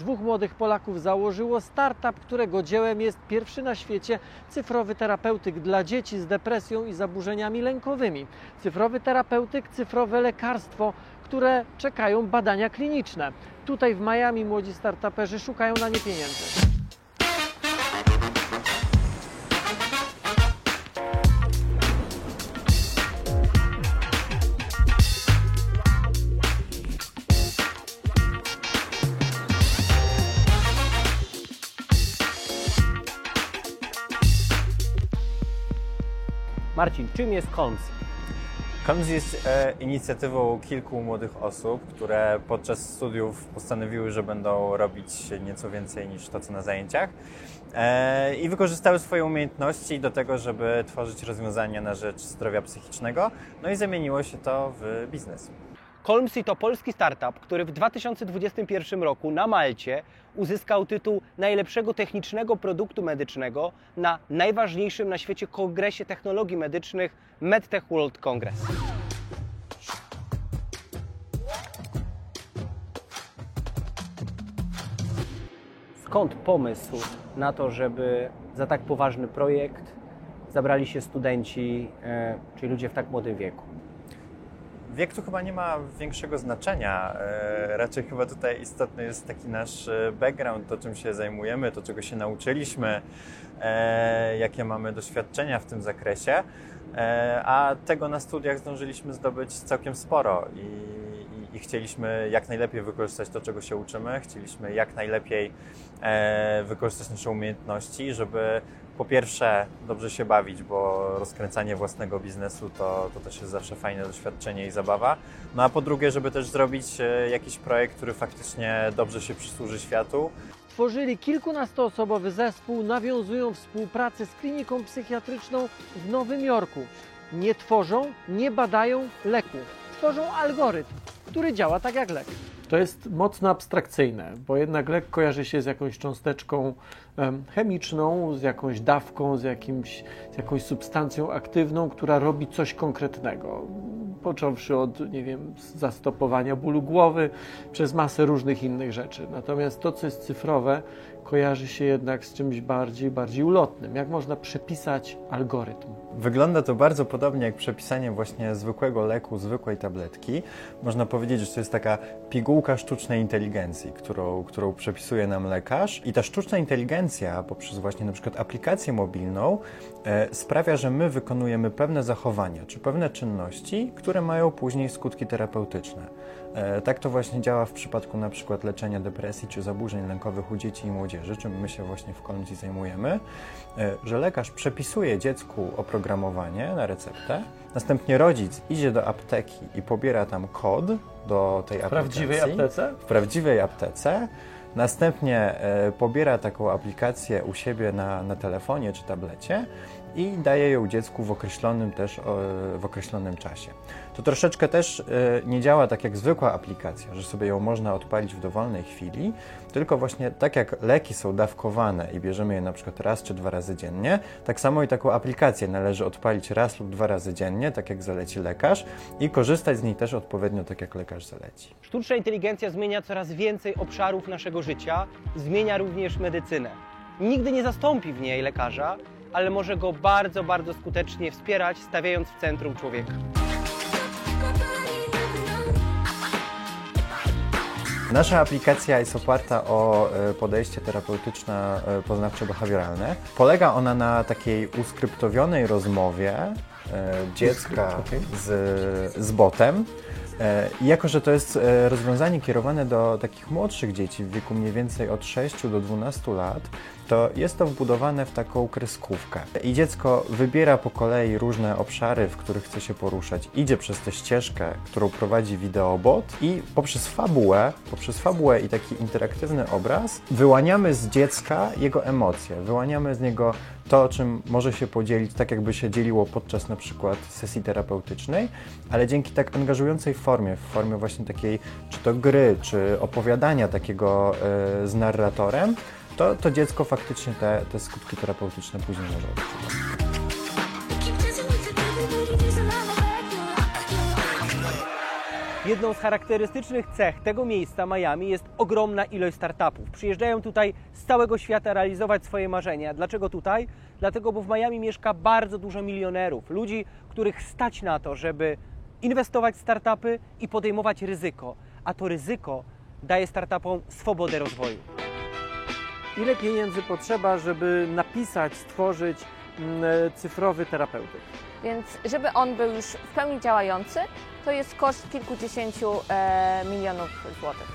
Dwóch młodych Polaków założyło startup, którego dziełem jest pierwszy na świecie cyfrowy terapeutyk dla dzieci z depresją i zaburzeniami lękowymi. Cyfrowy terapeutyk, cyfrowe lekarstwo, które czekają badania kliniczne. Tutaj w Miami młodzi startuperzy szukają na nie pieniędzy. Marcin, czym jest Kolms? Kolms jest e, inicjatywą kilku młodych osób, które podczas studiów postanowiły, że będą robić nieco więcej niż to, co na zajęciach e, i wykorzystały swoje umiejętności do tego, żeby tworzyć rozwiązania na rzecz zdrowia psychicznego, no i zamieniło się to w biznes. Colmsy to polski startup, który w 2021 roku na Malcie uzyskał tytuł najlepszego technicznego produktu medycznego na najważniejszym na świecie kongresie technologii medycznych MedTech World Congress. Skąd pomysł na to, żeby za tak poważny projekt zabrali się studenci, e, czyli ludzie w tak młodym wieku? Wiek tu chyba nie ma większego znaczenia. E, raczej chyba tutaj istotny jest taki nasz e, background, to czym się zajmujemy, to czego się nauczyliśmy, e, jakie mamy doświadczenia w tym zakresie. A tego na studiach zdążyliśmy zdobyć całkiem sporo i, i, i chcieliśmy jak najlepiej wykorzystać to, czego się uczymy. Chcieliśmy jak najlepiej wykorzystać nasze umiejętności, żeby po pierwsze dobrze się bawić, bo rozkręcanie własnego biznesu to, to też jest zawsze fajne doświadczenie i zabawa. No a po drugie, żeby też zrobić e, jakiś projekt, który faktycznie dobrze się przysłuży światu. Tworzyli kilkunastoosobowy zespół, nawiązują współpracę z kliniką psychiatryczną w Nowym Jorku. Nie tworzą, nie badają leków. Tworzą algorytm, który działa tak jak lek. To jest mocno abstrakcyjne, bo jednak lek kojarzy się z jakąś cząsteczką chemiczną, z jakąś dawką, z, jakimś, z jakąś substancją aktywną, która robi coś konkretnego. Począwszy od, nie wiem, zastopowania bólu głowy, przez masę różnych innych rzeczy. Natomiast to, co jest cyfrowe, kojarzy się jednak z czymś bardziej, bardziej ulotnym. Jak można przepisać algorytm? Wygląda to bardzo podobnie jak przepisanie właśnie zwykłego leku, zwykłej tabletki. Można powiedzieć, że to jest taka pigułka sztucznej inteligencji, którą, którą przepisuje nam lekarz. I ta sztuczna inteligencja poprzez właśnie na przykład aplikację mobilną e, sprawia, że my wykonujemy pewne zachowania czy pewne czynności, które mają później skutki terapeutyczne. E, tak to właśnie działa w przypadku na przykład leczenia depresji czy zaburzeń lękowych u dzieci i młodzieży, czym my się właśnie w Kolumbii zajmujemy, e, że lekarz przepisuje dziecku oprogramowanie na receptę, następnie rodzic idzie do apteki i pobiera tam kod do tej w aplikacji. W prawdziwej aptece? W prawdziwej aptece. Następnie e, pobiera taką aplikację u siebie na, na telefonie czy tablecie i daje ją dziecku w określonym też w określonym czasie. To troszeczkę też e, nie działa tak jak zwykła aplikacja, że sobie ją można odpalić w dowolnej chwili, tylko właśnie tak jak leki są dawkowane i bierzemy je na przykład raz czy dwa razy dziennie, tak samo i taką aplikację należy odpalić raz lub dwa razy dziennie, tak jak zaleci lekarz i korzystać z niej też odpowiednio tak jak lekarz zaleci. Sztuczna inteligencja zmienia coraz więcej obszarów naszego życia, zmienia również medycynę. Nigdy nie zastąpi w niej lekarza, ale może go bardzo, bardzo skutecznie wspierać, stawiając w centrum człowieka. Nasza aplikacja jest oparta o e, podejście terapeutyczno-poznawczo-behawioralne. Polega ona na takiej uskryptowionej rozmowie e, dziecka z, z botem, E, I jako, że to jest e, rozwiązanie kierowane do takich młodszych dzieci w wieku mniej więcej od 6 do 12 lat, to jest to wbudowane w taką kreskówkę. I dziecko wybiera po kolei różne obszary, w których chce się poruszać, idzie przez tę ścieżkę, którą prowadzi wideobot i poprzez fabułę, poprzez fabułę i taki interaktywny obraz wyłaniamy z dziecka jego emocje, wyłaniamy z niego to, czym może się podzielić, tak jakby się dzieliło podczas na przykład sesji terapeutycznej, ale dzięki tak angażującej formie, w formie właśnie takiej, czy to gry, czy opowiadania takiego y, z narratorem, to, to dziecko faktycznie te, te skutki terapeutyczne później może odczuwać. Jedną z charakterystycznych cech tego miejsca, Miami, jest ogromna ilość startupów. Przyjeżdżają tutaj z całego świata realizować swoje marzenia. Dlaczego tutaj? Dlatego, bo w Miami mieszka bardzo dużo milionerów, ludzi, których stać na to, żeby inwestować w startupy i podejmować ryzyko. A to ryzyko daje startupom swobodę rozwoju. Ile pieniędzy potrzeba, żeby napisać, stworzyć mm, cyfrowy terapeutyk? Więc żeby on był już w pełni działający, to jest koszt kilkudziesięciu e, milionów złotych.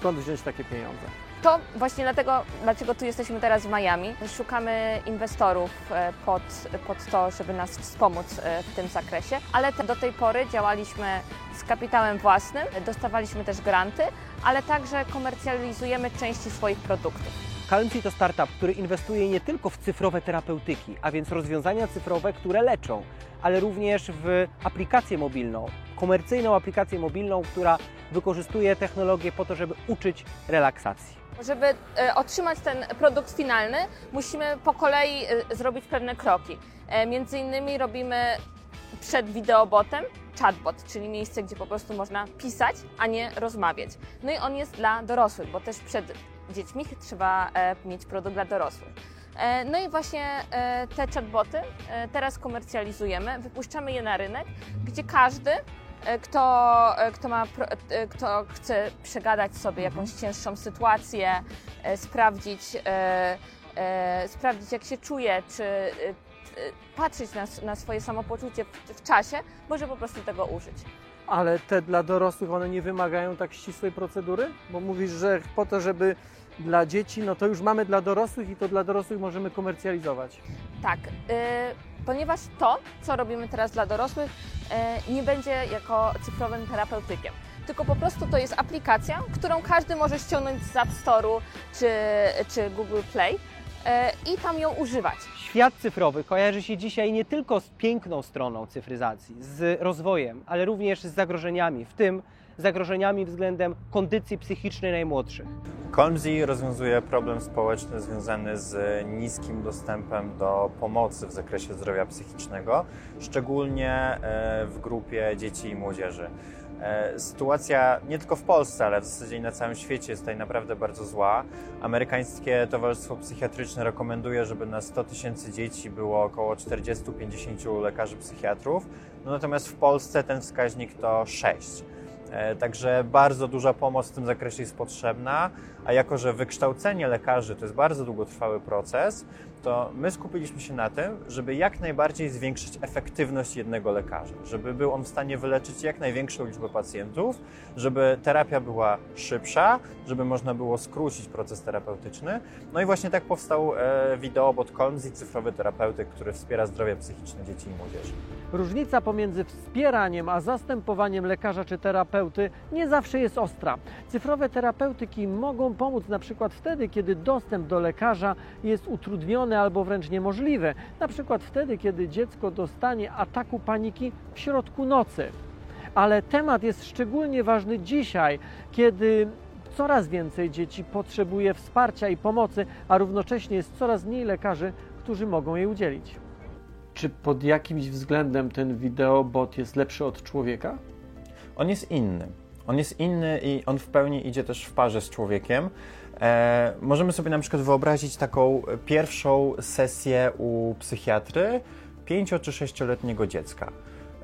Skąd wziąć takie pieniądze? To właśnie dlatego, dlaczego tu jesteśmy teraz w Miami. Szukamy inwestorów e, pod, pod to, żeby nas wspomóc e, w tym zakresie, ale do tej pory działaliśmy z kapitałem własnym, dostawaliśmy też granty, ale także komercjalizujemy części swoich produktów. Calmsy to startup, który inwestuje nie tylko w cyfrowe terapeutyki, a więc rozwiązania cyfrowe, które leczą, ale również w aplikację mobilną, komercyjną aplikację mobilną, która wykorzystuje technologię po to, żeby uczyć relaksacji. Żeby e, otrzymać ten produkt finalny, musimy po kolei e, zrobić pewne kroki. E, Między innymi robimy przed wideobotem chatbot, czyli miejsce, gdzie po prostu można pisać, a nie rozmawiać. No i on jest dla dorosłych, bo też przed dziećmi trzeba e, mieć produkt dla dorosłych. E, No i właśnie e, te chatboty teraz komercjalizujemy, wypuszczamy je na rynek, gdzie każdy, kto, kto, ma, kto chce przegadać sobie jakąś cięższą sytuację, sprawdzić, sprawdzić jak się czuje, czy patrzeć na, na swoje samopoczucie w, w czasie, może po prostu tego użyć. Ale te dla dorosłych, one nie wymagają tak ścisłej procedury? Bo mówisz, że po to, żeby dla dzieci, no to już mamy dla dorosłych i to dla dorosłych możemy komercjalizować. Tak, y, ponieważ to, co robimy teraz dla dorosłych, y, nie będzie jako cyfrowym terapeutykiem. Tylko po prostu to jest aplikacja, którą każdy może ściągnąć z App Store'u czy, czy Google Play y, i tam ją używać. Świat cyfrowy kojarzy się dzisiaj nie tylko z piękną stroną cyfryzacji, z rozwojem, ale również z zagrożeniami, w tym zagrożeniami względem kondycji psychicznej najmłodszych. Colmsy rozwiązuje problem społeczny związany z niskim dostępem do pomocy w zakresie zdrowia psychicznego, szczególnie e, w grupie dzieci i młodzieży. E, Sytuacja nie tylko w Polsce, ale w zasadzie na całym świecie jest tutaj naprawdę bardzo zła. Amerykańskie Towarzystwo Psychiatryczne rekomenduje, żeby na 100 tysięcy dzieci było około 40-50 lekarzy psychiatrów, no natomiast w Polsce ten wskaźnik to 6. E, Także bardzo duża pomoc w tym zakresie jest potrzebna, a jako że wykształcenie lekarzy to jest bardzo długotrwały proces, to my skupiliśmy się na tym, żeby jak najbardziej zwiększyć efektywność jednego lekarza, żeby był on w stanie wyleczyć jak największą liczbę pacjentów, żeby terapia była szybsza, żeby można było skrócić proces terapeutyczny. No i właśnie tak powstał e, wideobot Colmsy, cyfrowy terapeutyk, który wspiera zdrowie psychiczne dzieci i młodzieży. Różnica pomiędzy wspieraniem a zastępowaniem lekarza czy terapeuty nie zawsze jest ostra. Cyfrowe terapeutyki mogą pomóc na przykład wtedy, kiedy dostęp do lekarza jest utrudniony albo wręcz niemożliwy. Na przykład wtedy, kiedy dziecko dostanie ataku paniki w środku nocy. Ale temat jest szczególnie ważny dzisiaj, kiedy coraz więcej dzieci potrzebuje wsparcia i pomocy, a równocześnie jest coraz mniej lekarzy, którzy mogą jej udzielić. Czy pod jakimś względem ten wideobot jest lepszy od człowieka? On jest inny. On jest inny i on w pełni idzie też w parze z człowiekiem. E, możemy sobie na przykład wyobrazić taką pierwszą sesję u psychiatry pięcio- czy sześcioletniego dziecka.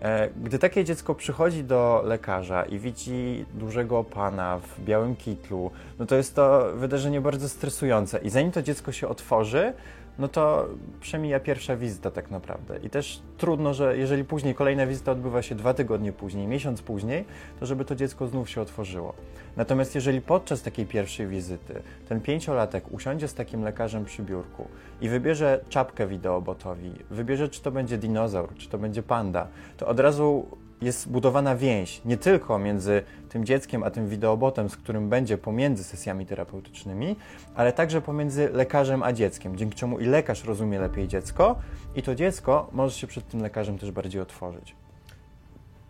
E, Gdy takie dziecko przychodzi do lekarza i widzi dużego pana w białym kitlu, no to jest to wydarzenie bardzo stresujące. I zanim to dziecko się otworzy, no to przemija pierwsza wizyta tak naprawdę. I też trudno, że jeżeli później kolejna wizyta odbywa się dwa tygodnie później, miesiąc później, to żeby to dziecko znów się otworzyło. Natomiast jeżeli podczas takiej pierwszej wizyty ten pięciolatek usiądzie z takim lekarzem przy biurku i wybierze czapkę wideobotowi, wybierze czy to będzie dinozaur, czy to będzie panda, to od razu jest budowana więź nie tylko między tym dzieckiem a tym wideobotem, z którym będzie pomiędzy sesjami terapeutycznymi, ale także pomiędzy lekarzem a dzieckiem, dzięki czemu i lekarz rozumie lepiej dziecko i to dziecko może się przed tym lekarzem też bardziej otworzyć.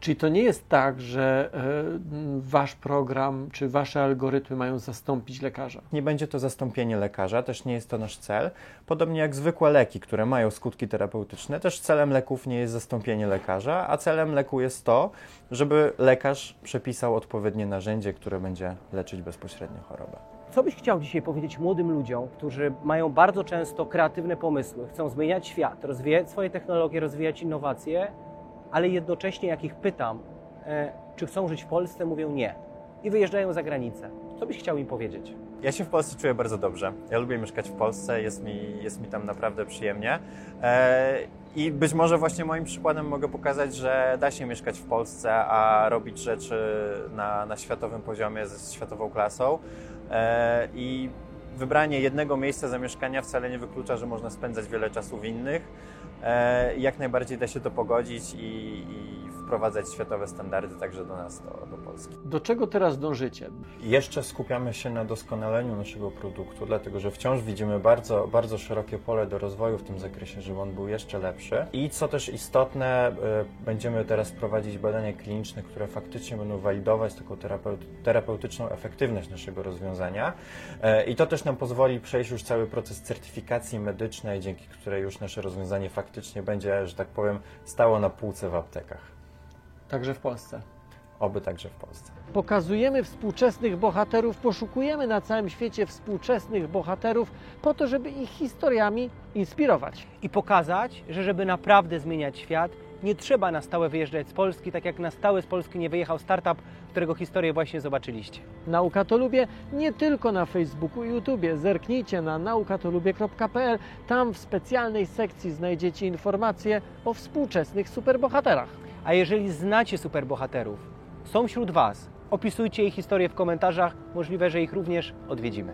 Czyli to nie jest tak, że e, wasz program czy wasze algorytmy mają zastąpić lekarza. Nie będzie to zastąpienie lekarza, też nie jest to nasz cel. Podobnie jak zwykłe leki, które mają skutki terapeutyczne, też celem leków nie jest zastąpienie lekarza, a celem leku jest to, żeby lekarz przepisał odpowiednie narzędzie, które będzie leczyć bezpośrednio chorobę. Co byś chciał dzisiaj powiedzieć młodym ludziom, którzy mają bardzo często kreatywne pomysły, chcą zmieniać świat, rozwijać swoje technologie, rozwijać innowacje, ale jednocześnie jak ich pytam, e, czy chcą żyć w Polsce, mówią nie i wyjeżdżają za granicę. Co byś chciał im powiedzieć? Ja się w Polsce czuję bardzo dobrze. Ja lubię mieszkać w Polsce, jest mi, jest mi tam naprawdę przyjemnie. E, I być może właśnie moim przykładem mogę pokazać, że da się mieszkać w Polsce, a robić rzeczy na, na światowym poziomie ze światową klasą. E, I wybranie jednego miejsca zamieszkania wcale nie wyklucza, że można spędzać wiele czasu w innych. E, jak najbardziej da się to pogodzić i, i wprowadzać światowe standardy także do nas, do, do Polski. Do czego teraz dążycie? Jeszcze skupiamy się na doskonaleniu naszego produktu, dlatego że wciąż widzimy bardzo, bardzo szerokie pole do rozwoju w tym zakresie, żeby on był jeszcze lepszy. I co też istotne, y, będziemy teraz prowadzić badania kliniczne, które faktycznie będą walidować taką terapeut, terapeutyczną efektywność naszego rozwiązania. E, I to też nam pozwoli przejść już cały proces certyfikacji medycznej, dzięki której już nasze rozwiązanie faktycznie będzie, że tak powiem, stało na półce w aptekach. Także w Polsce. Oby także w Polsce. Pokazujemy współczesnych bohaterów, poszukujemy na całym świecie współczesnych bohaterów po to, żeby ich historiami inspirować. I pokazać, że żeby naprawdę zmieniać świat, nie trzeba na stałe wyjeżdżać z Polski, tak jak na stałe z Polski nie wyjechał startup, którego historię właśnie zobaczyliście. Nauka to lubię nie tylko na Facebooku i YouTubie. Zerknijcie na naukatolubie.pl. Tam w specjalnej sekcji znajdziecie informacje o współczesnych superbohaterach. A jeżeli znacie superbohaterów, są wśród Was, opisujcie ich historię w komentarzach, możliwe, że ich również odwiedzimy.